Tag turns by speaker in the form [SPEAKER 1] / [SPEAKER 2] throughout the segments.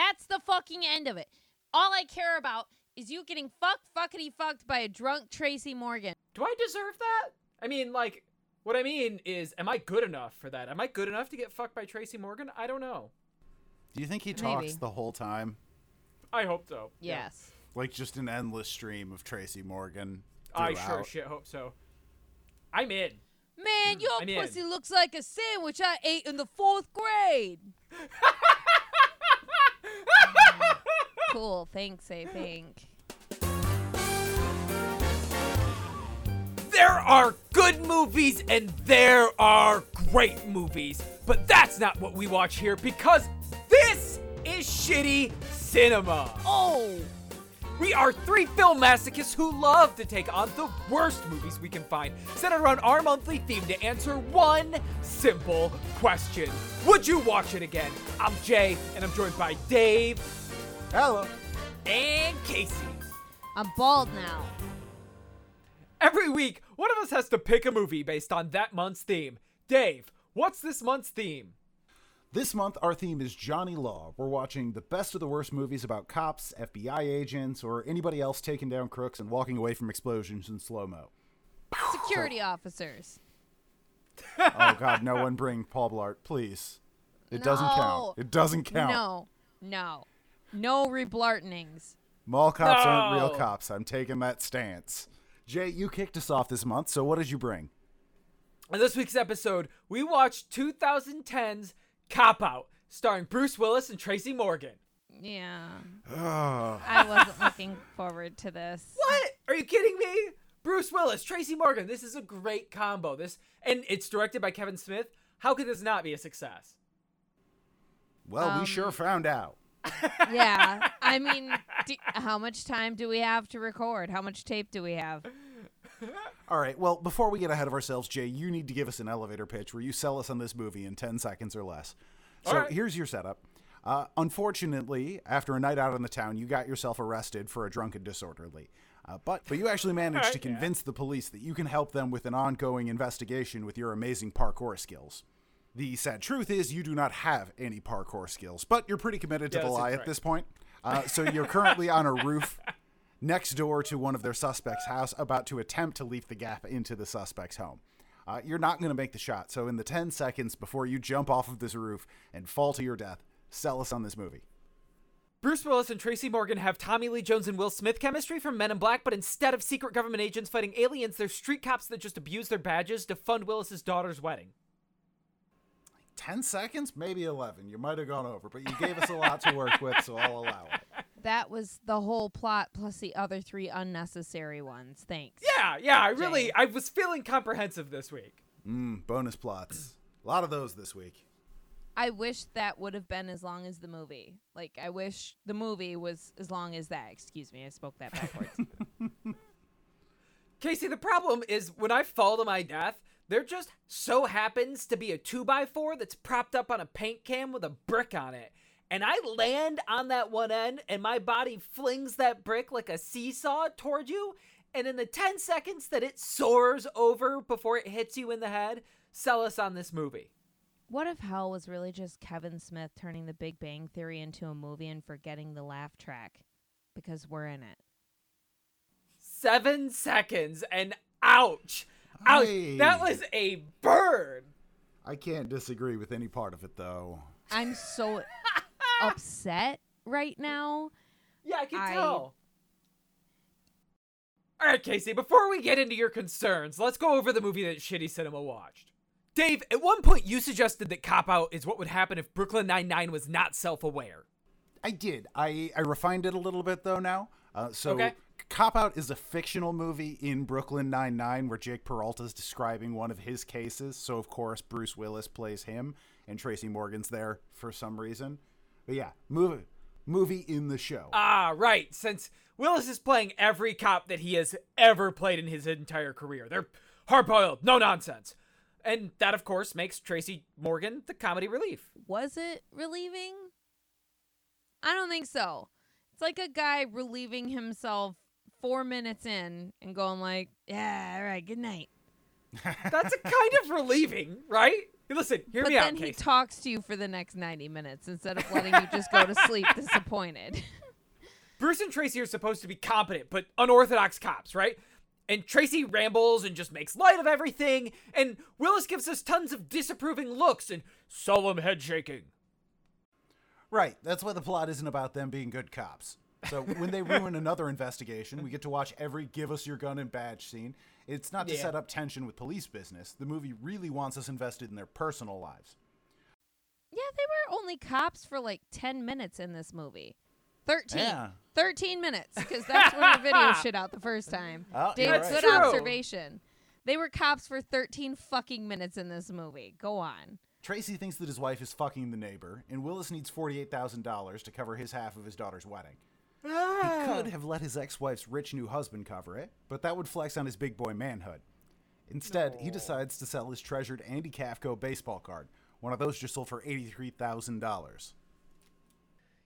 [SPEAKER 1] That's the fucking end of it. All I care about is you getting fucked, fuckity fucked by a drunk Tracy Morgan.
[SPEAKER 2] Do I deserve that? I mean, like, what I mean is, am I good enough for that? Am I good enough to get fucked by Tracy Morgan? I don't know.
[SPEAKER 3] Do you think he talks
[SPEAKER 1] Maybe.
[SPEAKER 3] the whole time?
[SPEAKER 2] I hope so. Yeah.
[SPEAKER 1] Yes.
[SPEAKER 3] Like just an endless stream of Tracy Morgan.
[SPEAKER 2] I sure shit hope so. I'm in.
[SPEAKER 1] Man, your
[SPEAKER 2] I'm in.
[SPEAKER 1] pussy looks like a sandwich I ate in the fourth grade. cool. Thanks, I think.
[SPEAKER 2] There are good movies and there are great movies, but that's not what we watch here because this is shitty cinema.
[SPEAKER 1] Oh,
[SPEAKER 2] We are three film masochists who love to take on the worst movies we can find, centered around our monthly theme to answer one simple question Would you watch it again? I'm Jay, and I'm joined by Dave
[SPEAKER 3] Hello.
[SPEAKER 2] and Casey.
[SPEAKER 1] I'm bald now.
[SPEAKER 2] Every week, one of us has to pick a movie based on that month's theme. Dave, what's this month's theme?
[SPEAKER 3] This month, our theme is Johnny Law. We're watching the best of the worst movies about cops, FBI agents, or anybody else taking down crooks and walking away from explosions in slow mo.
[SPEAKER 1] Security officers.
[SPEAKER 3] Oh, God, no one bring Paul Blart, please. It doesn't count. It doesn't count.
[SPEAKER 1] No, no, no reblartenings.
[SPEAKER 3] Mall cops aren't real cops. I'm taking that stance. Jay, you kicked us off this month, so what did you bring?
[SPEAKER 2] In this week's episode, we watched 2010's Cop Out, starring Bruce Willis and Tracy Morgan.
[SPEAKER 1] Yeah,
[SPEAKER 3] Ugh.
[SPEAKER 1] I wasn't looking forward to this.
[SPEAKER 2] What? Are you kidding me? Bruce Willis, Tracy Morgan. This is a great combo. This and it's directed by Kevin Smith. How could this not be a success?
[SPEAKER 3] well, we
[SPEAKER 1] Um,
[SPEAKER 3] sure found out.
[SPEAKER 1] Yeah, I mean, do, how much time do we have to record? How much tape do we have?
[SPEAKER 3] All right, well, before we get ahead of ourselves, Jay, you need to give us an elevator pitch where you sell us on this movie in 10 seconds or less. So
[SPEAKER 2] All right.
[SPEAKER 3] here's your setup. Uh, unfortunately, after a night out in the town, you got yourself arrested for a drunken disorderly. Uh, but but you actually managed to
[SPEAKER 2] Alright, yeah.
[SPEAKER 3] convince the police that you can help them with an ongoing investigation with your amazing parkour skills. The sad truth is you do not have any parkour skills, but you're pretty committed to
[SPEAKER 2] Yeah,
[SPEAKER 3] the lie at this point. Uh, so you're currently on a roof next door to one of their suspects' house, about to attempt to leap the gap into the suspect's home. Uh, you're not going to make the shot, so in the 10 seconds before you jump off of this roof and fall to your death, sell us on this movie.
[SPEAKER 2] Bruce Willis and Tracy Morgan have Tommy Lee Jones and Will Smith chemistry from Men in Black, but instead of secret government agents fighting aliens, they're street cops that just abuse their badges to fund Willis's daughter's wedding.
[SPEAKER 3] 10 seconds? Maybe 11. You might have gone over, but you gave us a lot to work with, so I'll allow it.
[SPEAKER 1] That was the whole plot plus the other three unnecessary ones. Thanks.
[SPEAKER 2] Yeah, yeah, I really,
[SPEAKER 1] Jay.
[SPEAKER 2] I was feeling comprehensive this week.
[SPEAKER 3] Mm, bonus plots. A lot of those this week.
[SPEAKER 1] I wish that would have been as long as the movie. Like, I wish the movie was as long as that. Excuse me, I spoke that backwards.
[SPEAKER 2] Casey, the problem is when I fall to my death, there just so happens to be a 2x4 that's propped up on a paint can with a brick on it. And I land on that one end, and my body flings that brick like a seesaw toward you. And in the 10 seconds that it soars over before it hits you in the head, sell us on this movie.
[SPEAKER 1] what if hell was really just Kevin Smith turning the Big Bang Theory into a movie and forgetting the laugh track? Because we're in it.
[SPEAKER 2] Seven seconds, and ouch! Ouch!
[SPEAKER 3] Hey.
[SPEAKER 2] That was a burn!
[SPEAKER 3] I can't disagree with any part of it, though.
[SPEAKER 1] I'm so upset right now.
[SPEAKER 2] Yeah, I can
[SPEAKER 1] I-
[SPEAKER 2] tell. All right, Casey, before we get into your concerns, let's go over the movie that Shitty Cinema watched. Dave, at one point you suggested that Cop Out is what would happen if Brooklyn Nine-Nine was not self-aware.
[SPEAKER 3] I did. I, I refined it a little bit, though, now. Uh, so,
[SPEAKER 2] Okay.
[SPEAKER 3] Cop Out is a fictional movie in Brooklyn Nine-Nine where Jake Peralta is describing one of his cases. So, of course, Bruce Willis plays him, and Tracy Morgan's there for some reason. But yeah, movie, movie in the show.
[SPEAKER 2] Ah, right, since Willis is playing every cop that he has ever played in his entire career. They're hard-boiled, no nonsense. And that, of course, makes Tracy Morgan the comedy relief.
[SPEAKER 1] Was it relieving? I don't think so. It's like a guy relieving himself four minutes in and going like, "Yeah, all right, good night."
[SPEAKER 2] That's a kind of relieving, right? Hey, Listen, hear
[SPEAKER 1] but
[SPEAKER 2] me
[SPEAKER 1] then
[SPEAKER 2] out,
[SPEAKER 1] he
[SPEAKER 2] Casey.
[SPEAKER 1] talks to you for the next 90 minutes instead of letting you just go to sleep disappointed.
[SPEAKER 2] Bruce and Tracy are supposed to be competent but unorthodox cops, right? And Tracy rambles and just makes light of everything, and Willis gives us tons of disapproving looks and solemn head shaking.
[SPEAKER 3] Right. That's why the plot isn't about them being good cops. So when they ruin another investigation, we get to watch every give us your gun and badge scene. It's not to
[SPEAKER 2] Yeah.
[SPEAKER 3] set up tension with police business. The movie really wants us invested in their personal lives.
[SPEAKER 1] yeah, they were only cops for like 10 minutes in this movie. 13.
[SPEAKER 3] Yeah.
[SPEAKER 1] 13 minutes because that's when your video shit out the first time.
[SPEAKER 3] Oh,
[SPEAKER 1] David,
[SPEAKER 3] you're
[SPEAKER 1] good
[SPEAKER 2] true.
[SPEAKER 1] observation. They were cops for 13 fucking minutes in this movie. Go on.
[SPEAKER 3] Tracy thinks that his wife is fucking the neighbor, and Willis needs $48,000 to cover his half of his daughter's wedding. He ah. could have let his ex wife's rich new husband cover it, but that would flex on his big boy manhood. Instead, he decides to sell his treasured Andy Pafko baseball card. One of those just sold for $83,000.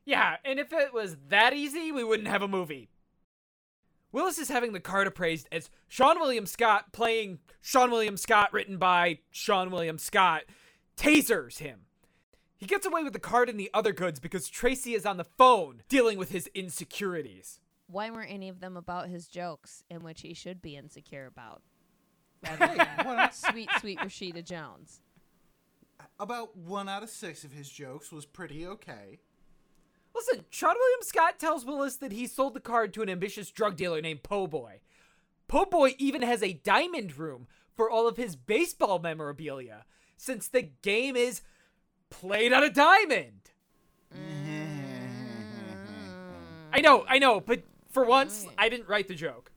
[SPEAKER 2] Yeah, and if it was that easy, we wouldn't have a movie. Willis is having the card appraised as Seann William Scott playing Seann William Scott, written by Seann William Scott, tasers him. He gets away with the card and the other goods because Tracy is on the phone dealing with his insecurities.
[SPEAKER 1] Why weren't any of them about his jokes, in which he should be insecure about? Rather than sweet, sweet Rashida Jones.
[SPEAKER 3] About one out of six of his jokes was pretty okay.
[SPEAKER 2] Listen, Seann William Scott tells Willis that he sold the card to an ambitious drug dealer named Po Boy. Po Boy even has a diamond room for all of his baseball memorabilia, since the game is played on a diamond. I know, I know, but for once, I didn't write the joke.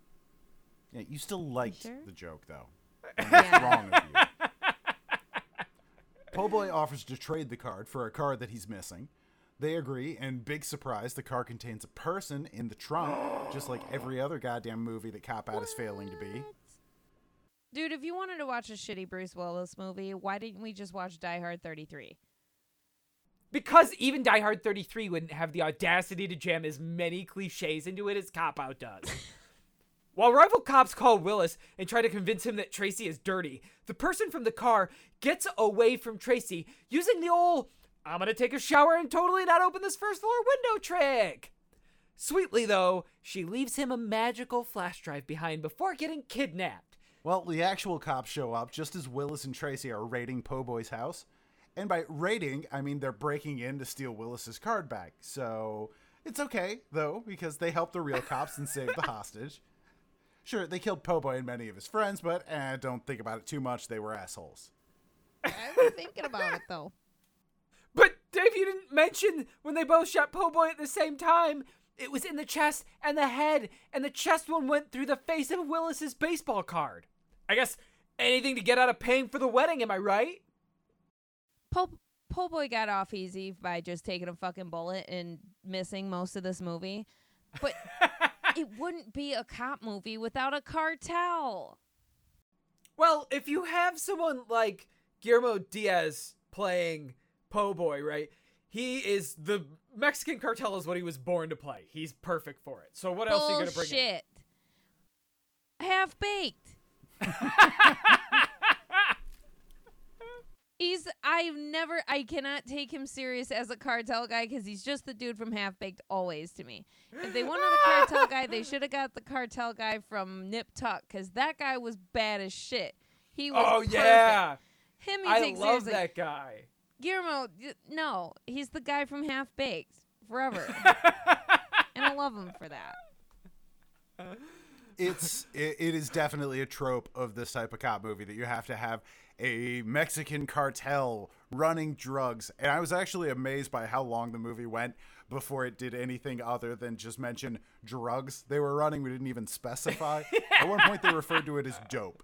[SPEAKER 3] Yeah, you still liked
[SPEAKER 1] sure?
[SPEAKER 3] the joke, though.
[SPEAKER 1] Yeah.
[SPEAKER 3] What's wrong with you? Po Boy offers to trade the card for a card that he's missing. They agree, and big surprise, the car contains a person in the trunk, just like every other goddamn movie that Cop Out is failing to be.
[SPEAKER 1] Dude, if you wanted to watch a shitty Bruce Willis movie, why didn't we just watch Die Hard 33?
[SPEAKER 2] Because even Die Hard 33 wouldn't have the audacity to jam as many cliches into it as Cop Out does. While rival cops call Willis and try to convince him that Tracy is dirty, the person from the car gets away from Tracy using the old I'm gonna take a shower and totally not open this first floor window trick. Sweetly, though, she leaves him a magical flash drive behind before getting kidnapped.
[SPEAKER 3] Well, the actual cops show up just as Willis and Tracy are raiding Po Boy's house. And by raiding, I mean they're breaking in to steal Willis's card back. So it's okay, though, because they help the real cops and save the hostage. Sure, they killed Po Boy and many of his friends, but eh, don't think about it too much. They were assholes.
[SPEAKER 1] I was thinking about it, though.
[SPEAKER 2] But Dave, you didn't mention when they both shot Po Boy at the same time. It was in the chest and the head, and the chest one went through the face of Willis's baseball card. I guess anything to get out of paying for the wedding, am I right?
[SPEAKER 1] Po Po Boy got off easy by just taking a fucking bullet and missing most of this movie. But it wouldn't be a cop movie without a cartel.
[SPEAKER 2] Well, if you have someone like Guillermo Diaz playing Po Boy, right? He is the Mexican cartel is what he was born to play. He's perfect for it. So what else are you gonna bring in?
[SPEAKER 1] Bullshit. Half baked. He's. I've never. I cannot take him serious as a cartel guy because he's just the dude from Half Baked always to me. If they wanted a cartel guy, they should have got the cartel guy from Nip Tuck because that guy was bad as shit. He was.
[SPEAKER 2] Oh
[SPEAKER 1] perfect.
[SPEAKER 2] yeah,
[SPEAKER 1] Him. He
[SPEAKER 2] I
[SPEAKER 1] takes
[SPEAKER 2] love
[SPEAKER 1] seriously.
[SPEAKER 2] that guy.
[SPEAKER 1] Guillermo. No, he's the guy from Half Baked forever, and I love him for that.
[SPEAKER 3] It's it, it is definitely a trope of this type of cop movie that you have to have a Mexican cartel running drugs. And I was actually amazed by how long the movie went before it did anything other than just mention drugs they were running. We didn't even specify. At one point, they referred to it as dope.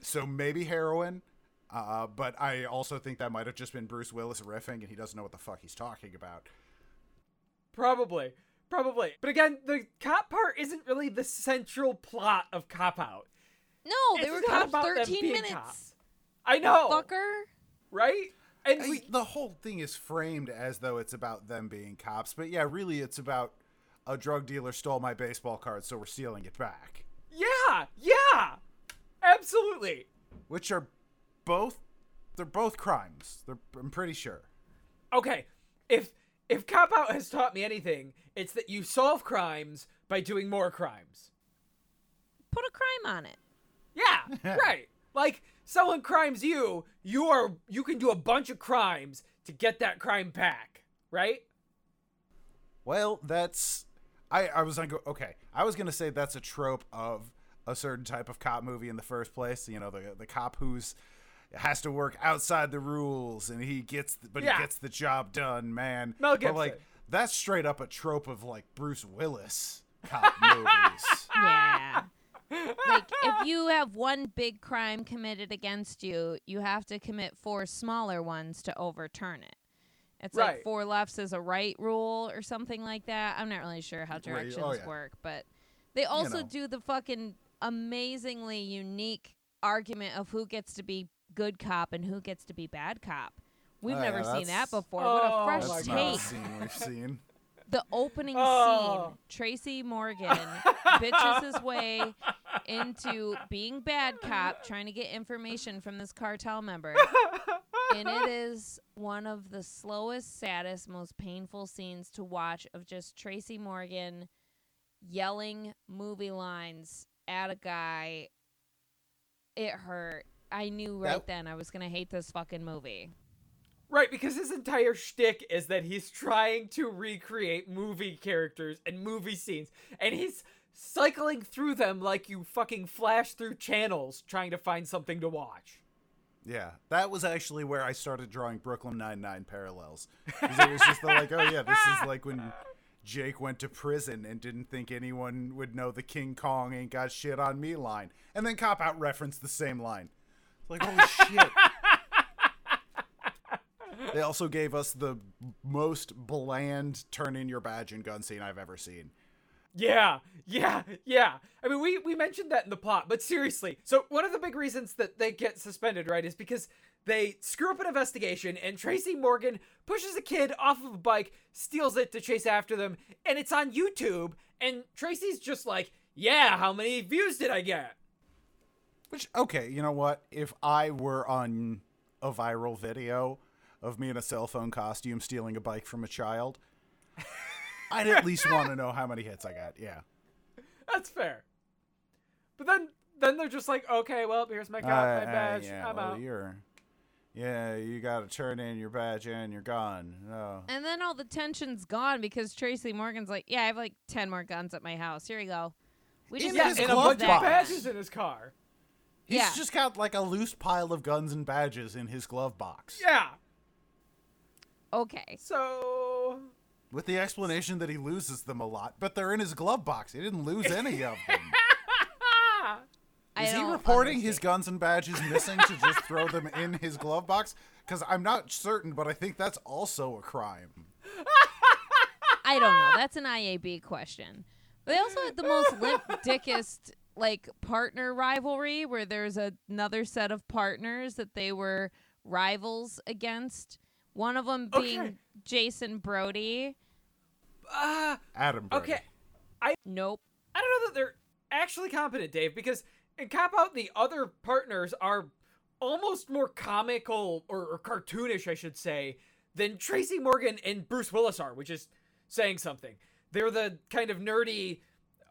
[SPEAKER 3] So maybe heroin. Uh, but I also think that might have just been Bruce Willis riffing, and he doesn't know what the fuck he's talking about.
[SPEAKER 2] Probably. Probably. But again, the cop part isn't really the central plot of Cop Out.
[SPEAKER 1] No, they
[SPEAKER 2] It's
[SPEAKER 1] were
[SPEAKER 2] not
[SPEAKER 1] cops
[SPEAKER 2] about
[SPEAKER 1] thirteen minutes.
[SPEAKER 2] cops. I know.
[SPEAKER 1] Fucker.
[SPEAKER 2] Right? And
[SPEAKER 3] I-
[SPEAKER 2] we,
[SPEAKER 3] the whole thing is framed as though it's about them being cops, but yeah, really, it's about a drug dealer stole my baseball card, so we're stealing it back.
[SPEAKER 2] yeah, yeah. Absolutely.
[SPEAKER 3] which are both they're both crimes. They're, I'm pretty sure.
[SPEAKER 2] Okay, if if cop out has taught me anything, it's that you solve crimes by doing more crimes.
[SPEAKER 1] Put a crime on it.
[SPEAKER 2] Yeah, right. Like someone crimes you, you are you can do a bunch of crimes to get that crime back, right?
[SPEAKER 3] Well, that's I I was like okay. I was gonna say that's a trope of a certain type of cop movie in the first place. You know, the the cop who's has to work outside the rules and he gets the, but
[SPEAKER 2] Yeah.
[SPEAKER 3] he gets the job done, man.
[SPEAKER 2] Mel
[SPEAKER 3] But
[SPEAKER 2] Gibson.
[SPEAKER 3] like that's straight up a trope of like Bruce Willis cop movies.
[SPEAKER 1] Yeah. Like if you have one big crime committed against you, you have to commit four smaller ones to overturn it. It's
[SPEAKER 2] Right.
[SPEAKER 1] like four lefts is a right rule or something like that. I'm not really sure how
[SPEAKER 3] oh,
[SPEAKER 1] directions
[SPEAKER 3] yeah.
[SPEAKER 1] work, but they also
[SPEAKER 3] know.
[SPEAKER 1] do the fucking amazingly unique argument of who gets to be good cop and who gets to be bad cop. We've
[SPEAKER 3] Oh,
[SPEAKER 1] never
[SPEAKER 3] yeah,
[SPEAKER 1] seen that before.
[SPEAKER 2] Oh,
[SPEAKER 1] what a
[SPEAKER 2] oh,
[SPEAKER 1] fresh
[SPEAKER 3] not a
[SPEAKER 1] take
[SPEAKER 3] scene we've seen.
[SPEAKER 1] The opening
[SPEAKER 2] Oh.
[SPEAKER 1] scene, Tracy Morgan bitches his way into being bad cop, trying to get information from this cartel member. and it is one of the slowest, saddest, most painful scenes to watch of just Tracy Morgan yelling movie lines at a guy. It hurt. I knew right
[SPEAKER 3] That-
[SPEAKER 1] then I was gonna hate this fucking movie.
[SPEAKER 2] Right, because his entire shtick is that he's trying to recreate movie characters and movie scenes, and he's cycling through them like you fucking flash through channels trying to find something to watch.
[SPEAKER 3] Yeah, that was actually where I started drawing Brooklyn Nine Nine parallels. it was just the, like, oh yeah, this is like when Jake went to prison and didn't think anyone would know the King Kong ain't got shit on me line, and then Cop Out referenced the same line. Like holy shit. They also gave us the most bland turn in your badge and gun scene I've ever seen.
[SPEAKER 2] Yeah, yeah, yeah. I mean, we we mentioned that in the plot, but seriously. So one of the big reasons that they get suspended, right, is because they screw up an investigation, and Tracy Morgan pushes a kid off of a bike, steals it to chase after them, and it's on YouTube. And Tracy's just like, "Yeah, how many views did I get?"
[SPEAKER 3] Which okay, you know what? If I were on a viral video of me in a cell phone costume stealing a bike from a child, I'd at least want to know how many hits I got. Yeah.
[SPEAKER 2] That's fair. But then then they're just like, "Okay, well, here's my cop,
[SPEAKER 3] Uh,
[SPEAKER 2] my
[SPEAKER 3] uh,
[SPEAKER 2] badge.
[SPEAKER 3] yeah,
[SPEAKER 2] I'm
[SPEAKER 3] well,
[SPEAKER 2] out."
[SPEAKER 3] you're Yeah, you got to turn in your badge and you're gone. No.
[SPEAKER 1] And then all the tension's gone because Tracy Morgan's like, yeah, I have like 10 more guns at my house. Here you go. We just
[SPEAKER 3] In
[SPEAKER 2] Yeah,
[SPEAKER 1] have
[SPEAKER 2] and a
[SPEAKER 1] use
[SPEAKER 3] glove
[SPEAKER 2] bunch of
[SPEAKER 1] that.
[SPEAKER 2] badges in his car.
[SPEAKER 3] He's
[SPEAKER 1] Yeah.
[SPEAKER 3] just got like a loose pile of guns and badges in his glove box.
[SPEAKER 2] Yeah.
[SPEAKER 1] Okay.
[SPEAKER 2] So
[SPEAKER 3] With the explanation that he loses them a lot, but they're in his glove box. He didn't lose any of them. Is he
[SPEAKER 1] don't
[SPEAKER 3] reporting his guns and badges missing to just throw them in his glove box? Because I'm not certain, but I think that's also a crime.
[SPEAKER 1] I don't know. That's an IAB question. They also had the most limp dickest like partner rivalry where there's a- another set of partners that they were rivals against. One of them being
[SPEAKER 2] Okay.
[SPEAKER 1] Jason Brody.
[SPEAKER 2] uh,
[SPEAKER 3] Adam. Brody.
[SPEAKER 2] okay.
[SPEAKER 1] I Nope.
[SPEAKER 2] I don't know that they're actually competent, Dave, because in Cop Out, the other partners are almost more comical or, or cartoonish, I should say, than Tracy Morgan and Bruce Willis are, which is saying something. They're the kind of nerdy,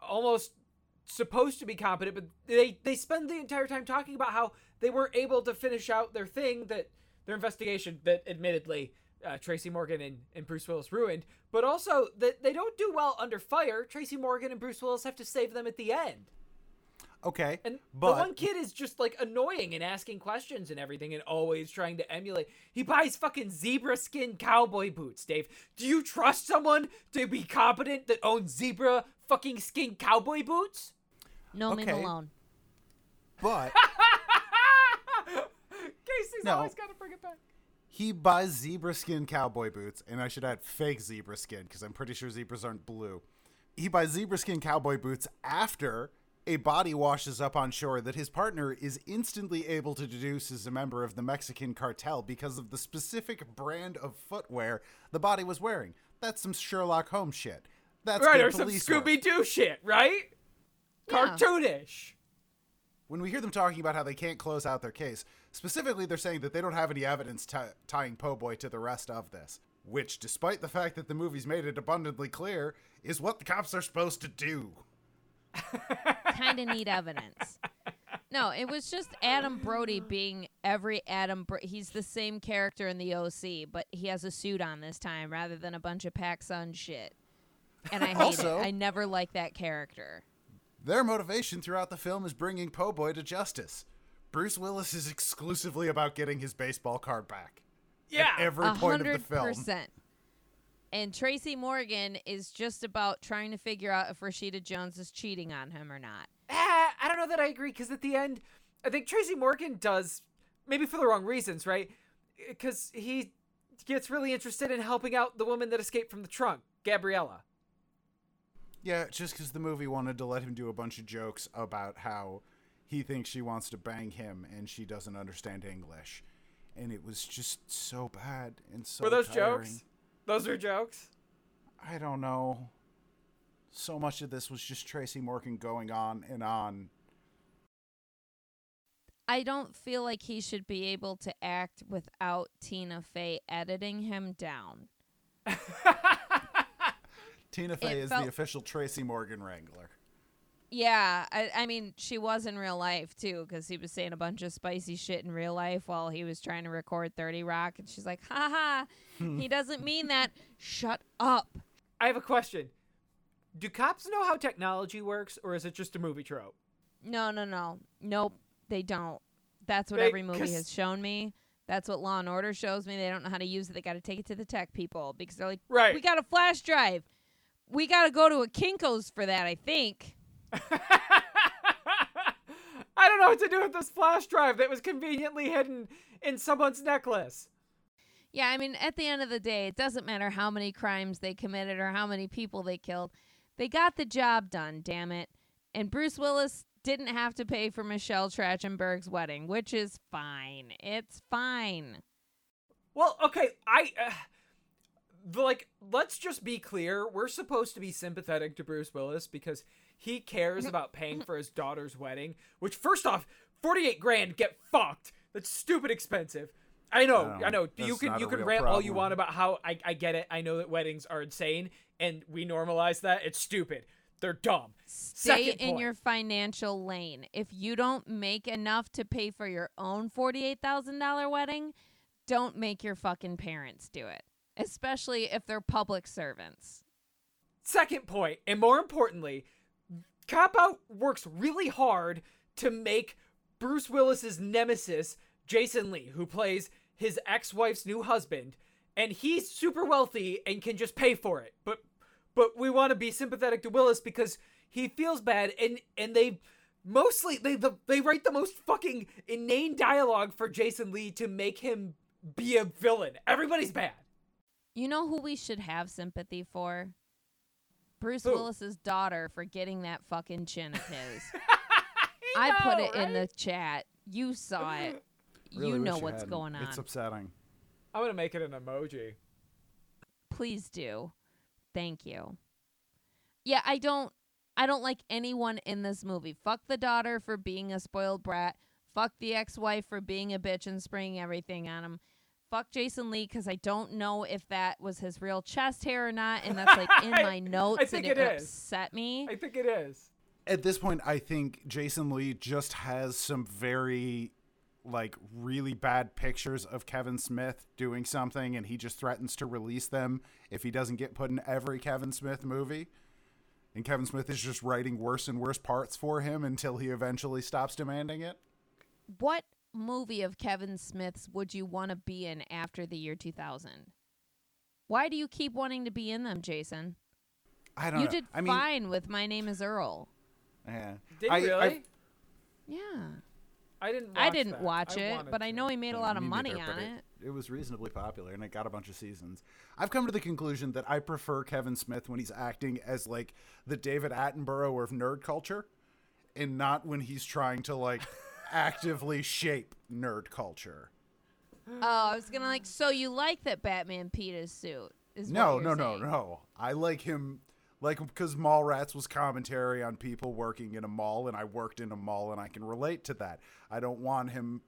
[SPEAKER 2] almost supposed to be competent, but they they spend the entire time talking about how they weren't able to finish out their thing that their investigation that admittedly uh, Tracy Morgan and, and Bruce Willis ruined, but also that they don't do well under fire. Tracy Morgan and Bruce Willis have to save them at the end.
[SPEAKER 3] Okay.
[SPEAKER 2] And
[SPEAKER 3] But-
[SPEAKER 2] the one kid is just like annoying and asking questions and everything and always trying to emulate. He buys fucking zebra skin cowboy boots, Dave. Do you trust someone to be competent that owns zebra fucking skin cowboy boots?
[SPEAKER 1] No me
[SPEAKER 3] Okay.
[SPEAKER 1] Malone.
[SPEAKER 3] But
[SPEAKER 2] Casey's
[SPEAKER 3] No.
[SPEAKER 2] always got to bring it back.
[SPEAKER 3] he buys zebra skin cowboy boots, and I should add fake zebra skin because I'm pretty sure zebras aren't blue. He buys zebra skin cowboy boots after a body washes up on shore that his partner is instantly able to deduce is a member of the Mexican cartel because of the specific brand of footwear the body was wearing. That's some Sherlock Holmes shit. That's
[SPEAKER 2] right,
[SPEAKER 3] good
[SPEAKER 2] or some
[SPEAKER 3] police work.
[SPEAKER 2] Scooby Doo shit, right?
[SPEAKER 1] Yeah.
[SPEAKER 2] Cartoonish.
[SPEAKER 3] When we hear them talking about how they can't close out their case, specifically they're saying that they don't have any evidence t- tying Po Boy to the rest of this, which, despite the fact that the movie's made it abundantly clear, is what the cops are supposed to do.
[SPEAKER 1] kind of need evidence. No, it was just Adam Brody being every Adam. Bro- he's the same character in the OC, but he has a suit on this time rather than a bunch of PacSun shit. And I hate
[SPEAKER 3] Also-
[SPEAKER 1] it. I never liked that character.
[SPEAKER 3] Their motivation throughout the film is bringing Po Boy to justice. Bruce Willis is exclusively about getting his baseball card back.
[SPEAKER 2] Yeah.
[SPEAKER 3] At every
[SPEAKER 1] A
[SPEAKER 3] point of the
[SPEAKER 1] hundred
[SPEAKER 3] film.
[SPEAKER 1] percent. And Tracy Morgan is just about trying to figure out if Rashida Jones is cheating on him or not.
[SPEAKER 2] Ah, I don't know that I agree because at the end, I think Tracy Morgan does maybe for the wrong reasons, right? Because he gets really interested in helping out the woman that escaped from the trunk, Gabriella.
[SPEAKER 3] Yeah, just because the movie wanted to let him do a bunch of jokes about how he thinks she wants to bang him and she doesn't understand English. And it was just so bad and so
[SPEAKER 2] Were those
[SPEAKER 3] tiring.
[SPEAKER 2] jokes? Those were jokes.
[SPEAKER 3] I don't know. So much of this was just Tracy Morgan going on and on.
[SPEAKER 1] I don't feel like he should be able to act without Tina Fey editing him down.
[SPEAKER 3] Tina Fey
[SPEAKER 1] It
[SPEAKER 3] is
[SPEAKER 1] felt-
[SPEAKER 3] the official Tracy Morgan wrangler.
[SPEAKER 1] Yeah, I, I mean, she was in real life too, because he was saying a bunch of spicy shit in real life while he was trying to record 30 Rock. And she's like, ha ha, he doesn't mean that. Shut up.
[SPEAKER 2] I have a question. Do cops know how technology works, or is it just a movie trope?
[SPEAKER 1] No, no, no. Nope, they don't. That's what
[SPEAKER 2] They-
[SPEAKER 1] every movie
[SPEAKER 2] 'cause-
[SPEAKER 1] has shown me. That's what Law and Order shows me. They don't know how to use it. They got to take it to the tech people because they're like,
[SPEAKER 2] Right.
[SPEAKER 1] we got a flash drive. We got to go to a Kinko's for that, I think.
[SPEAKER 2] I don't know what to do with this flash drive that was conveniently hidden in someone's necklace.
[SPEAKER 1] Yeah, I mean, at the end of the day, it doesn't matter how many crimes they committed or how many people they killed. They got the job done, damn it. And Bruce Willis didn't have to pay for Michelle Trachtenberg's wedding, which is fine. It's fine.
[SPEAKER 2] Well, okay, I uh, like let's just be clear. We're supposed to be sympathetic to Bruce Willis because he cares about paying mm-hmm. for his daughter's wedding, which first off, 48 grand get fucked. That's stupid expensive. I know,
[SPEAKER 3] I
[SPEAKER 2] I, know. You can you can
[SPEAKER 3] real
[SPEAKER 2] rant all you want about how I, I get it. I know that weddings are insane and we normalize that. It's stupid. They're dumb.
[SPEAKER 1] Stay
[SPEAKER 2] Second
[SPEAKER 1] in
[SPEAKER 2] point.
[SPEAKER 1] your financial lane. If you don't make enough to pay for your own $48,000 wedding, don't make your fucking parents do it, especially if they're public servants.
[SPEAKER 2] Second point, and more importantly, Cop Out works really hard to make Bruce Willis's nemesis, Jason Lee, who plays his ex-wife's new husband, and he's super wealthy and can just pay for it. But but we want to be sympathetic to Willis because he feels bad and and they mostly they the, they write the most fucking inane dialogue for Jason Lee to make him be a villain. Everybody's bad.
[SPEAKER 1] You know who we should have sympathy for? Bruce
[SPEAKER 2] Who?
[SPEAKER 1] Willis's daughter for getting that fucking chin of his. I put it in the chat. You saw it.
[SPEAKER 3] Really
[SPEAKER 1] you know what's
[SPEAKER 3] hadn't.
[SPEAKER 1] going on.
[SPEAKER 3] It's upsetting.
[SPEAKER 2] I'm gonna make it an emoji.
[SPEAKER 1] Please do. Thank you. Yeah, I don't I don't like anyone in this movie. Fuck the daughter for being a spoiled brat. Fuck the ex-wife for being a bitch and spraying everything on him. Fuck Jason Lee because I don't know if that was his real chest hair or not, and that's like in my notes,
[SPEAKER 2] think
[SPEAKER 1] and
[SPEAKER 2] it
[SPEAKER 1] it,
[SPEAKER 2] is.
[SPEAKER 1] upset me.
[SPEAKER 2] I think it is.
[SPEAKER 3] At this point, I think Jason Lee just has some very, like, really bad pictures of Kevin Smith doing something, and he just threatens to release them if he doesn't get put in every Kevin Smith movie. And Kevin Smith is just writing worse and worse parts for him until he eventually stops demanding it.
[SPEAKER 1] what movie of Kevin Smith's would you want to be in after the year 2000? Why do you keep wanting to be in them, Jason?
[SPEAKER 3] I don't
[SPEAKER 1] You
[SPEAKER 3] know.
[SPEAKER 1] did
[SPEAKER 3] I mean,
[SPEAKER 1] fine with My Name is Earl.
[SPEAKER 3] yeah.
[SPEAKER 2] Did
[SPEAKER 3] I,
[SPEAKER 2] really?
[SPEAKER 3] I-
[SPEAKER 1] Yeah.
[SPEAKER 2] I didn't. Watch
[SPEAKER 1] I didn't
[SPEAKER 2] that.
[SPEAKER 1] watch
[SPEAKER 2] I
[SPEAKER 1] it,
[SPEAKER 2] wanted
[SPEAKER 1] but I know he made a lot of money
[SPEAKER 3] neither, but
[SPEAKER 1] on it.
[SPEAKER 3] It was reasonably popular and it got a bunch of seasons. I've come to the conclusion that I prefer Kevin Smith when he's acting as like the David Attenborough of nerd culture and not when he's trying to like actively shape nerd culture.
[SPEAKER 1] Oh, I was gonna like. So you like that Batman his suit? Is
[SPEAKER 3] No, no,
[SPEAKER 1] you're
[SPEAKER 3] no, no. I like him Like, because Mallrats was commentary on people working in a mall, and I worked in a mall, and I can relate to that. I don't want him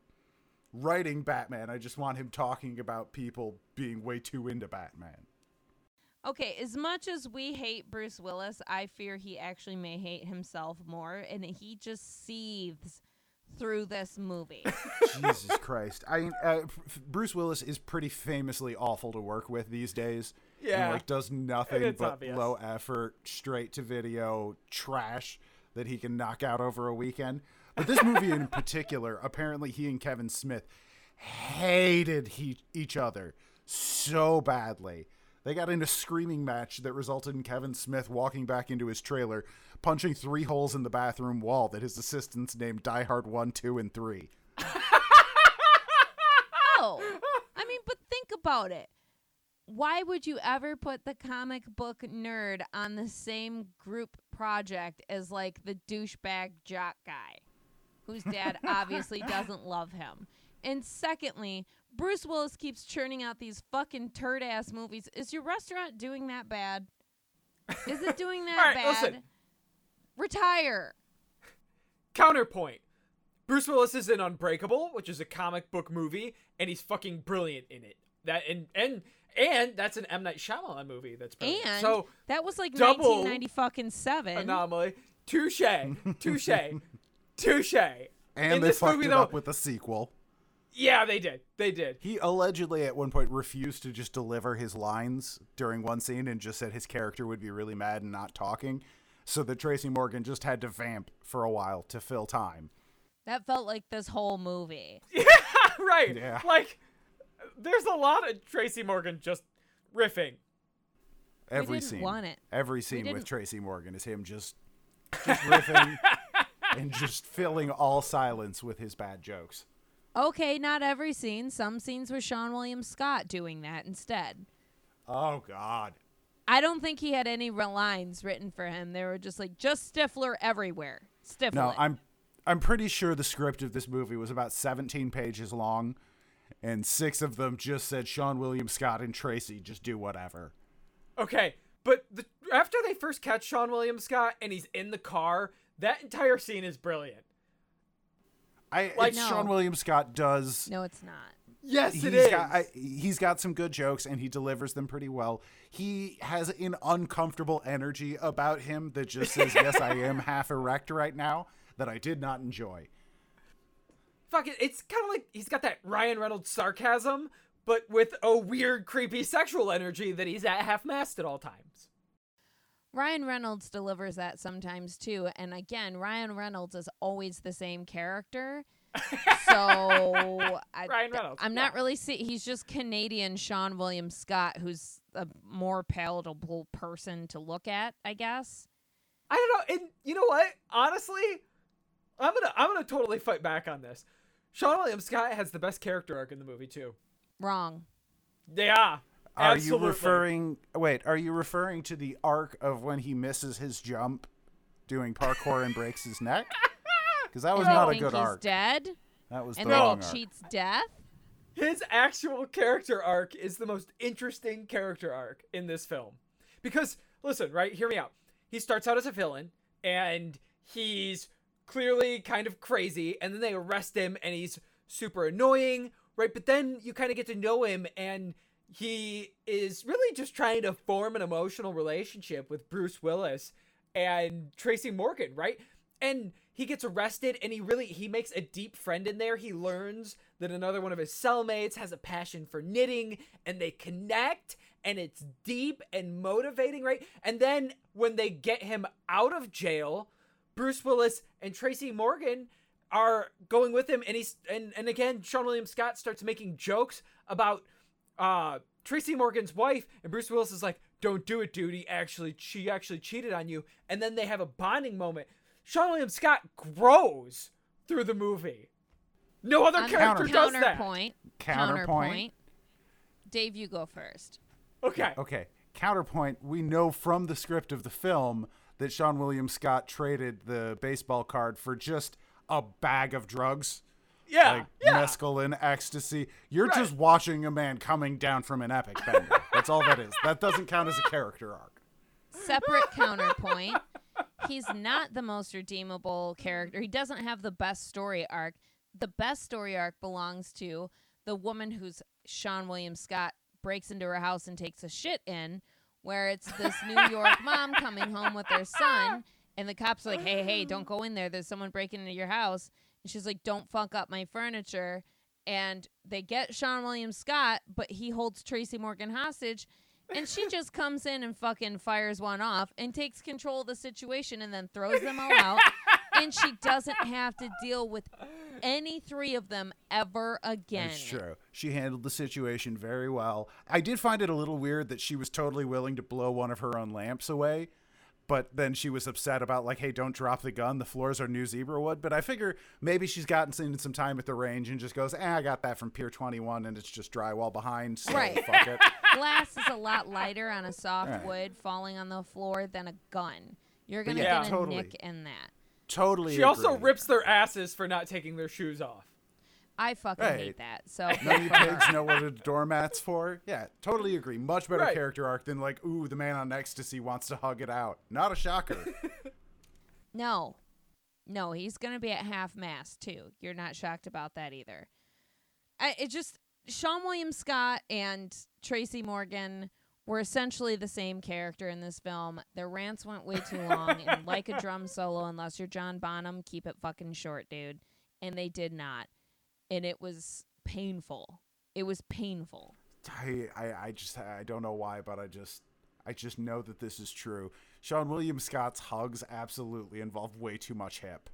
[SPEAKER 3] writing Batman. I just want him talking about people being way too into Batman.
[SPEAKER 1] Okay, as much as we hate Bruce Willis, I fear he actually may hate himself more, and he just seethes through this movie.
[SPEAKER 3] Jesus Christ! I mean, uh, Bruce Willis is pretty famously awful to work with these days. and,
[SPEAKER 2] Yeah.
[SPEAKER 3] like does nothing
[SPEAKER 2] It's
[SPEAKER 3] but
[SPEAKER 2] obvious.
[SPEAKER 3] low effort, straight to video trash that he can knock out over a weekend. But this movie in particular, apparently he and Kevin Smith hated he- each other so badly. They got in a screaming match that resulted in Kevin Smith walking back into his trailer, punching three holes in the bathroom wall that his assistants named Die Hard 1, 2, and 3.
[SPEAKER 1] oh, I mean, but think about it. Why would you ever put the comic book nerd on the same group project as like the douchebag jock guy, whose dad obviously doesn't love him? And secondly, Bruce Willis keeps churning out these fucking turd ass movies. Is your restaurant doing that bad? Is it doing that
[SPEAKER 2] right,
[SPEAKER 1] bad?
[SPEAKER 2] listen.
[SPEAKER 1] Retire.
[SPEAKER 2] Counterpoint. Bruce Willis is in Unbreakable, which is a comic book movie, and he's fucking brilliant in it. That and and and that's an M Night Shyamalan movie. That's brilliant.
[SPEAKER 1] And
[SPEAKER 2] so
[SPEAKER 1] that was like
[SPEAKER 2] double
[SPEAKER 1] 1990 fucking seven.
[SPEAKER 2] anomaly. Touche, touche, touche.
[SPEAKER 3] And
[SPEAKER 2] in
[SPEAKER 3] they
[SPEAKER 2] this
[SPEAKER 3] fucked
[SPEAKER 2] movie,
[SPEAKER 3] it
[SPEAKER 2] though,
[SPEAKER 3] up with a sequel.
[SPEAKER 2] yeah, they did. They did.
[SPEAKER 3] He allegedly at one point refused to just deliver his lines during one scene and just said his character would be really mad and not talking. So that Tracy Morgan just had to vamp for a while to fill time.
[SPEAKER 1] That felt like this whole movie.
[SPEAKER 2] Yeah, right.
[SPEAKER 3] Yeah.
[SPEAKER 2] Like, there's a lot of Tracy Morgan just riffing.
[SPEAKER 3] Every
[SPEAKER 1] didn't
[SPEAKER 3] scene.
[SPEAKER 1] want it.
[SPEAKER 3] Every scene with Tracy Morgan is him just just riffing and just filling all silence with his bad jokes.
[SPEAKER 1] Okay, not every scene. Some scenes with Seann William Scott doing that instead.
[SPEAKER 3] Oh God.
[SPEAKER 1] I don't think he had any lines written for him. They were just like just Stifler everywhere. Stifler.
[SPEAKER 3] No, I'm I'm pretty sure the script of this movie was about 17 pages long, and six of them just said Seann William Scott and Tracy just do whatever.
[SPEAKER 2] Okay, but the, after they first catch Seann William Scott and he's in the car, that entire scene is brilliant.
[SPEAKER 3] I
[SPEAKER 2] Like-
[SPEAKER 1] No.
[SPEAKER 3] Seann William Scott does.
[SPEAKER 1] No, it's not.
[SPEAKER 2] Yes,
[SPEAKER 3] He's
[SPEAKER 2] it is.
[SPEAKER 3] got I, he's got some good jokes and he delivers them pretty well. He has an uncomfortable energy about him that just says, "Yes, I am half erect right now." That I did not enjoy.
[SPEAKER 2] Fuck it, it's kind of like he's got that Ryan Reynolds sarcasm, but with a weird, creepy sexual energy that he's at half mast at all times.
[SPEAKER 1] Ryan Reynolds delivers that sometimes too. And again, Ryan Reynolds is always the same character. So I,
[SPEAKER 2] Ryan Reynolds,
[SPEAKER 1] I'm not
[SPEAKER 2] yeah.
[SPEAKER 1] really see. He's just Canadian Seann William Scott, who's a more palatable person to look at, I guess.
[SPEAKER 2] I don't know, and you know what? Honestly, I'm gonna I'm gonna totally fight back on this. Seann William Scott has the best character arc in the movie too.
[SPEAKER 1] Wrong.
[SPEAKER 2] Yeah.
[SPEAKER 3] Are
[SPEAKER 2] absolutely.
[SPEAKER 3] you referring? Wait, are you referring to the arc of when he misses his jump, doing parkour and breaks his neck? Because that was
[SPEAKER 1] You
[SPEAKER 3] not a
[SPEAKER 1] think
[SPEAKER 3] good
[SPEAKER 1] he's
[SPEAKER 3] arc.
[SPEAKER 1] dead,
[SPEAKER 3] That was
[SPEAKER 1] and
[SPEAKER 3] the
[SPEAKER 1] then
[SPEAKER 3] wrong
[SPEAKER 1] he
[SPEAKER 3] arc.
[SPEAKER 1] cheats death.
[SPEAKER 2] his actual character arc is the most interesting character arc in this film. Because, listen, right? Hear me out. He starts out as a villain, and he's clearly kind of crazy, and then they arrest him, and he's super annoying, right? But then you kind of get to know him, and he is really just trying to form an emotional relationship with Bruce Willis and Tracy Morgan, right? And he gets arrested and he really he makes a deep friend in there. He learns that another one of his cellmates has a passion for knitting and they connect and it's deep and motivating, right? And then when they get him out of jail, Bruce Willis and Tracy Morgan are going with him and he's and, and again Seann William Scott starts making jokes about uh Tracy Morgan's wife and Bruce Willis is like, "Don't do it, dude. He actually she actually cheated on you." And then they have a bonding moment. Seann William Scott grows through the movie. No other
[SPEAKER 1] On
[SPEAKER 2] character does that.
[SPEAKER 1] counterpoint.
[SPEAKER 3] Counterpoint.
[SPEAKER 1] Dave, you go first.
[SPEAKER 2] Okay.
[SPEAKER 3] Okay. Counterpoint. We know from the script of the film that Seann William Scott traded the baseball card for just a bag of drugs.
[SPEAKER 2] Yeah.
[SPEAKER 3] like
[SPEAKER 2] yeah.
[SPEAKER 3] mescaline, ecstasy. You're
[SPEAKER 2] Right.
[SPEAKER 3] just watching a man coming down from an epic bender. That's all that is. That doesn't count as a character arc.
[SPEAKER 1] separate counterpoint. He's not the most redeemable character. He doesn't have the best story arc. The best story arc belongs to the woman who's Seann William Scott breaks into her house and takes a shit in, where it's this New York mom coming home with their son, and the cops are like, "Hey, hey, don't go in there. There's someone breaking into your house." And she's like, "Don't fuck up my furniture." And they get Seann William Scott, but he holds Tracy Morgan hostage. And she just comes in and fucking fires one off and takes control of the situation and then throws them all out. and she doesn't have to deal with any three of them ever again.
[SPEAKER 3] It's true. She handled the situation very well. I did find it a little weird that she was totally willing to blow one of her own lamps away, but then she was upset about like, hey, don't drop the gun. The floors are new zebra wood. But I figure maybe she's gotten in some time at the range and just goes, eh, I got that from Pier 21 and it's just drywall behind. So
[SPEAKER 1] Right.
[SPEAKER 3] fuck it.
[SPEAKER 1] Glass is a lot lighter on a soft
[SPEAKER 3] Right.
[SPEAKER 1] wood falling on the floor than a gun. You're gonna
[SPEAKER 2] yeah,
[SPEAKER 1] get a
[SPEAKER 3] totally.
[SPEAKER 1] nick in that.
[SPEAKER 3] Totally.
[SPEAKER 2] She also rips their asses for not taking their shoes off.
[SPEAKER 1] I fucking
[SPEAKER 3] Right.
[SPEAKER 1] hate that. So
[SPEAKER 3] None of you pigs know what a doormat's for. Yeah, totally agree. Much better
[SPEAKER 2] Right.
[SPEAKER 3] character arc than like, ooh, the man on ecstasy wants to hug it out. Not a shocker.
[SPEAKER 1] no, no, he's gonna be at half mast too. You're not shocked about that either. I, it just Seann William Scott and Tracy Morgan were essentially the same character in this film. Their rants went way too long, and like a drum solo, unless you're John Bonham, keep it fucking short, dude. And they did not, and it was painful. It was painful.
[SPEAKER 3] I, I, I just I don't know why, but I just I just know that this is true. Seann William Scott's hugs absolutely involve way too much hip.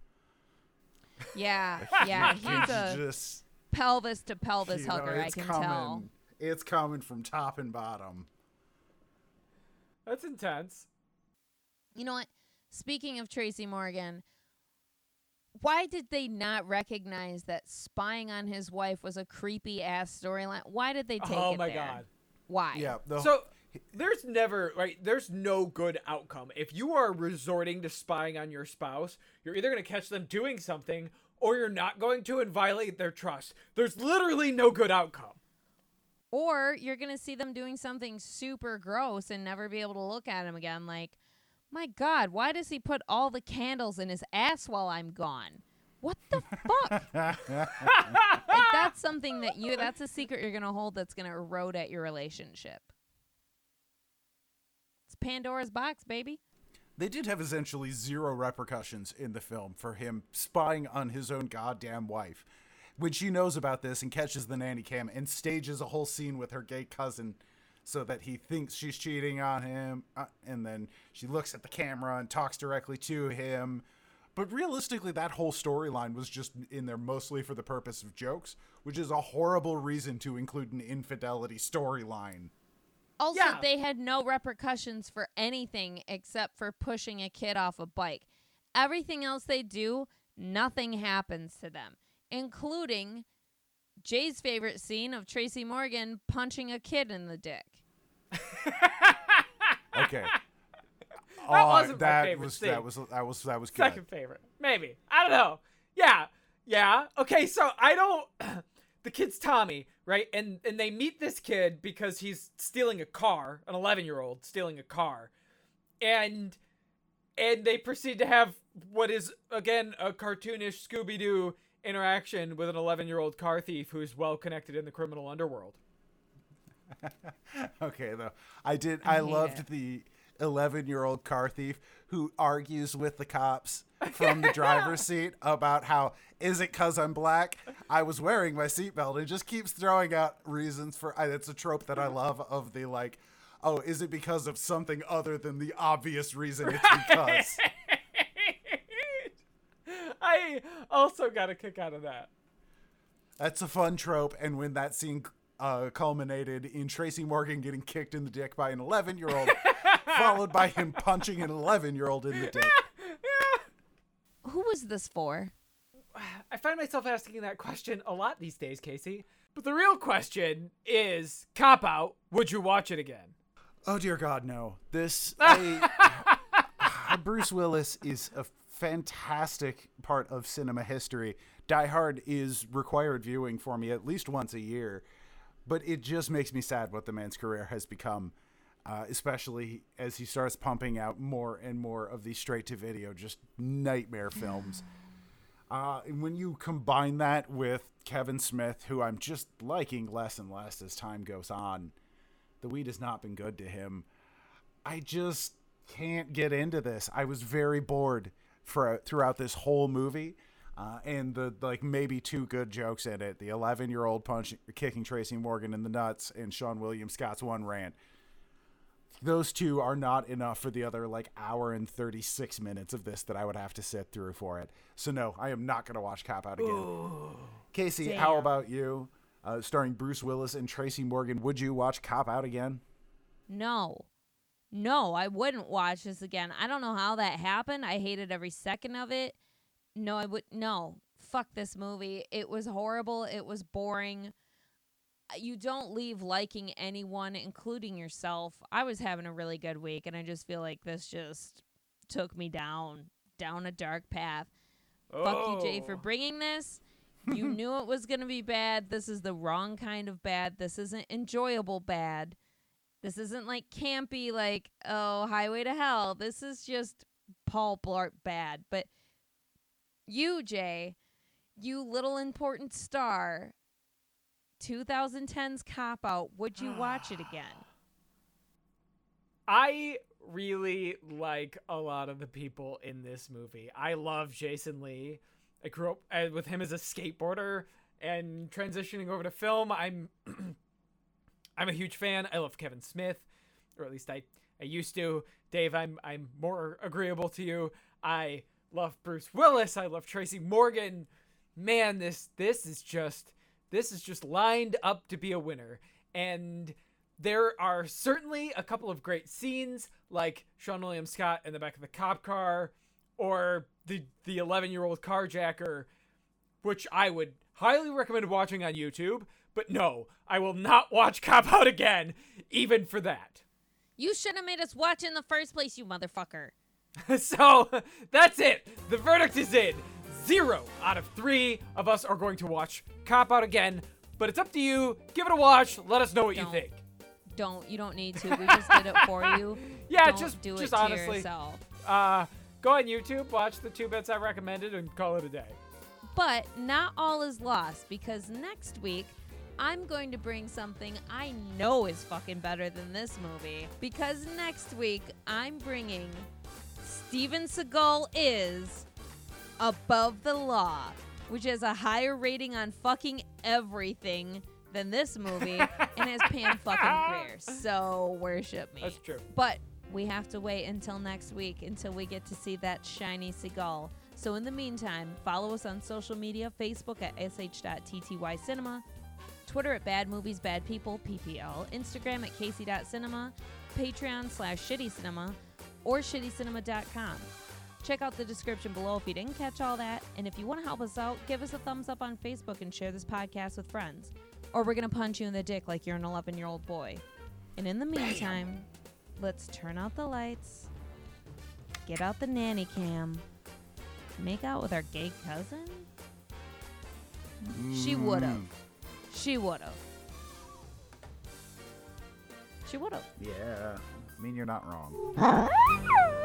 [SPEAKER 1] Yeah, yeah, he's a
[SPEAKER 3] just
[SPEAKER 1] pelvis to pelvis
[SPEAKER 3] you know,
[SPEAKER 1] hugger. I can
[SPEAKER 3] coming.
[SPEAKER 1] tell.
[SPEAKER 3] It's coming from top and bottom.
[SPEAKER 2] That's intense.
[SPEAKER 1] You know what? Speaking of Tracy Morgan, why did they not recognize that spying on his wife was a creepy ass storyline? Why did they take
[SPEAKER 2] oh
[SPEAKER 1] it Oh
[SPEAKER 2] my
[SPEAKER 1] there?
[SPEAKER 2] god.
[SPEAKER 1] Why?
[SPEAKER 3] Yeah. The,
[SPEAKER 2] So there's never right. There's no good outcome if you are resorting to spying on your spouse. You're either going to catch them doing something, or you're not going to and violate their trust. There's literally no good outcome.
[SPEAKER 1] Or you're gonna see them doing something super gross and never be able to look at him again. Like, my God, why does he put all the candles in his ass while I'm gone? What the fuck? like that's something that you that's a secret you're gonna hold that's gonna erode at your relationship. It's Pandora's box, baby.
[SPEAKER 3] They did have essentially zero repercussions in the film for him spying on his own goddamn wife. When she knows about this and catches the nanny cam and stages a whole scene with her gay cousin so that he thinks she's cheating on him, uh, and then she looks at the camera and talks directly to him. But realistically, that whole storyline was just in there mostly for the purpose of jokes, which is a horrible reason to include an infidelity storyline.
[SPEAKER 1] Also,
[SPEAKER 2] Yeah.
[SPEAKER 1] they had no repercussions for anything except for pushing a kid off a bike. Everything else they do, nothing happens to them, including Jay's favorite scene of Tracy Morgan punching a kid in the dick.
[SPEAKER 3] Okay.
[SPEAKER 2] That
[SPEAKER 3] Uh,
[SPEAKER 2] wasn't my
[SPEAKER 3] that
[SPEAKER 2] favorite
[SPEAKER 3] was
[SPEAKER 2] scene.
[SPEAKER 3] that was that was that was good.
[SPEAKER 2] Second favorite, maybe. I don't know. Yeah, yeah. Okay, so I don't. the kid's Tommy, right? And and they meet this kid because he's stealing a car, an 11 year old stealing a car, and and they proceed to have what is again a cartoonish Scooby Doo interaction with an 11 year old car thief who's well connected in the criminal underworld.
[SPEAKER 3] Okay, though I did. I
[SPEAKER 1] hate
[SPEAKER 3] loved the eleven-year-old car thief who argues with the cops from the driver's seat about how is it because I'm black? I was wearing my seatbelt, and just keeps throwing out reasons for. It's a trope that I love of the like. Oh, is it because of something other than the obvious reason it's because?
[SPEAKER 2] I also got a kick out of that.
[SPEAKER 3] That's a fun trope, and when that scene uh, culminated in Tracy Morgan getting kicked in the dick by an 11 year old, followed by him punching an 11 year old in the dick.
[SPEAKER 1] Who was this for?
[SPEAKER 2] I find myself asking that question a lot these days, Casey. But the real question is cop out, would you watch it again?
[SPEAKER 3] Oh dear God, no! This I, uh, Bruce Willis is a fantastic part of cinema history. Die Hard is required viewing for me at least once a year, but it just makes me sad what the man's career has become. Uh, especially as he starts pumping out more and more of these straight to video, just nightmare films. Uh, and when you combine that with Kevin Smith, who I'm just liking less and less as time goes on, the weed has not been good to him. I just can't get into this. I was very bored for throughout this whole movie. Uh, and the like maybe two good jokes in it: the 11 year old punch kicking Tracy Morgan in the nuts, and Seann William Scott's one rant. Those two are not enough for the other like hour and 36 minutes of this that I would have to sit through for it. So no, I am not going to watch Cop Out again. Casey, how about you? Uh, starring Bruce Willis and Tracy Morgan, would you watch Cop Out again?
[SPEAKER 1] No. No, I wouldn't watch this again. I don't know how that happened. I hated every second of it. No, I would no. Fuck this movie. It was horrible. It was boring. You don't leave liking anyone, including yourself. I was having a really good week, and I just feel like this just took me down, down a dark path. Fuck you, Jay, for
[SPEAKER 2] Oh.
[SPEAKER 1] bringing this. You knew it was going to be bad. This is the wrong kind of bad. This isn't enjoyable bad. This isn't like campy, like, oh, Highway to Hell. This is just Paul Blart bad. But you, Jay, you little important star, 2010's Cop Out, would you watch it again?
[SPEAKER 2] I really like a lot of the people in this movie. I love Jason Lee. I grew up uh, with him as a skateboarder and transitioning over to film. I'm I'm a huge fan. I love Kevin Smith, or at least I I used to. Dave, I'm I'm more agreeable to you. I love Bruce Willis. I love Tracy Morgan. Man, this this is just this is just lined up to be a winner. And there are certainly a couple of great scenes, like Seann William Scott in the back of the cop car, or the the 11 year old carjacker, which I would highly recommend watching on YouTube. But no, I will not watch Cop Out again, even for that.
[SPEAKER 1] You should have made us watch in the first place, you motherfucker.
[SPEAKER 2] so that's it. The verdict is in. Zero out of three of us are going to watch Cop Out again. But it's up to you. Give it a watch. Let us know what you
[SPEAKER 1] Don't.
[SPEAKER 2] think.
[SPEAKER 1] Don't you don't need to. We just did it for you.
[SPEAKER 2] Yeah,
[SPEAKER 1] Don't
[SPEAKER 2] just-
[SPEAKER 1] do
[SPEAKER 2] just
[SPEAKER 1] it to
[SPEAKER 2] honestly.
[SPEAKER 1] yourself.
[SPEAKER 2] Uh, go on YouTube, watch the two bits I recommended, and call it a day.
[SPEAKER 1] But not all is lost because next week I'm going to bring something I know is fucking better than this movie. Because next week I'm bringing Steven Seagal is Above the Law, which has a higher rating on fucking everything than this movie and has Pam fucking Grier. So worship me.
[SPEAKER 2] That's true.
[SPEAKER 1] But we have to wait until next week until we get to see that shiny seagull. So in the meantime, follow us on social media, Facebook at sh.tty cinema, Twitter at Bad Movies Bad People PPL, Instagram at casey.cinema, Patreon slash shitty cinema, or shittycinema.com. Check out the description below if you didn't catch all that. And if you want to help us out, give us a thumbs up on Facebook and share this podcast with friends. Or we're going to punch you in the dick like you're an 11 year old boy. And in the meantime, let's turn out the lights, get out the nanny cam, make out with our gay cousin? She would have.
[SPEAKER 3] Mm,
[SPEAKER 1] She would have. She would have.
[SPEAKER 3] Yeah, I mean you're not wrong.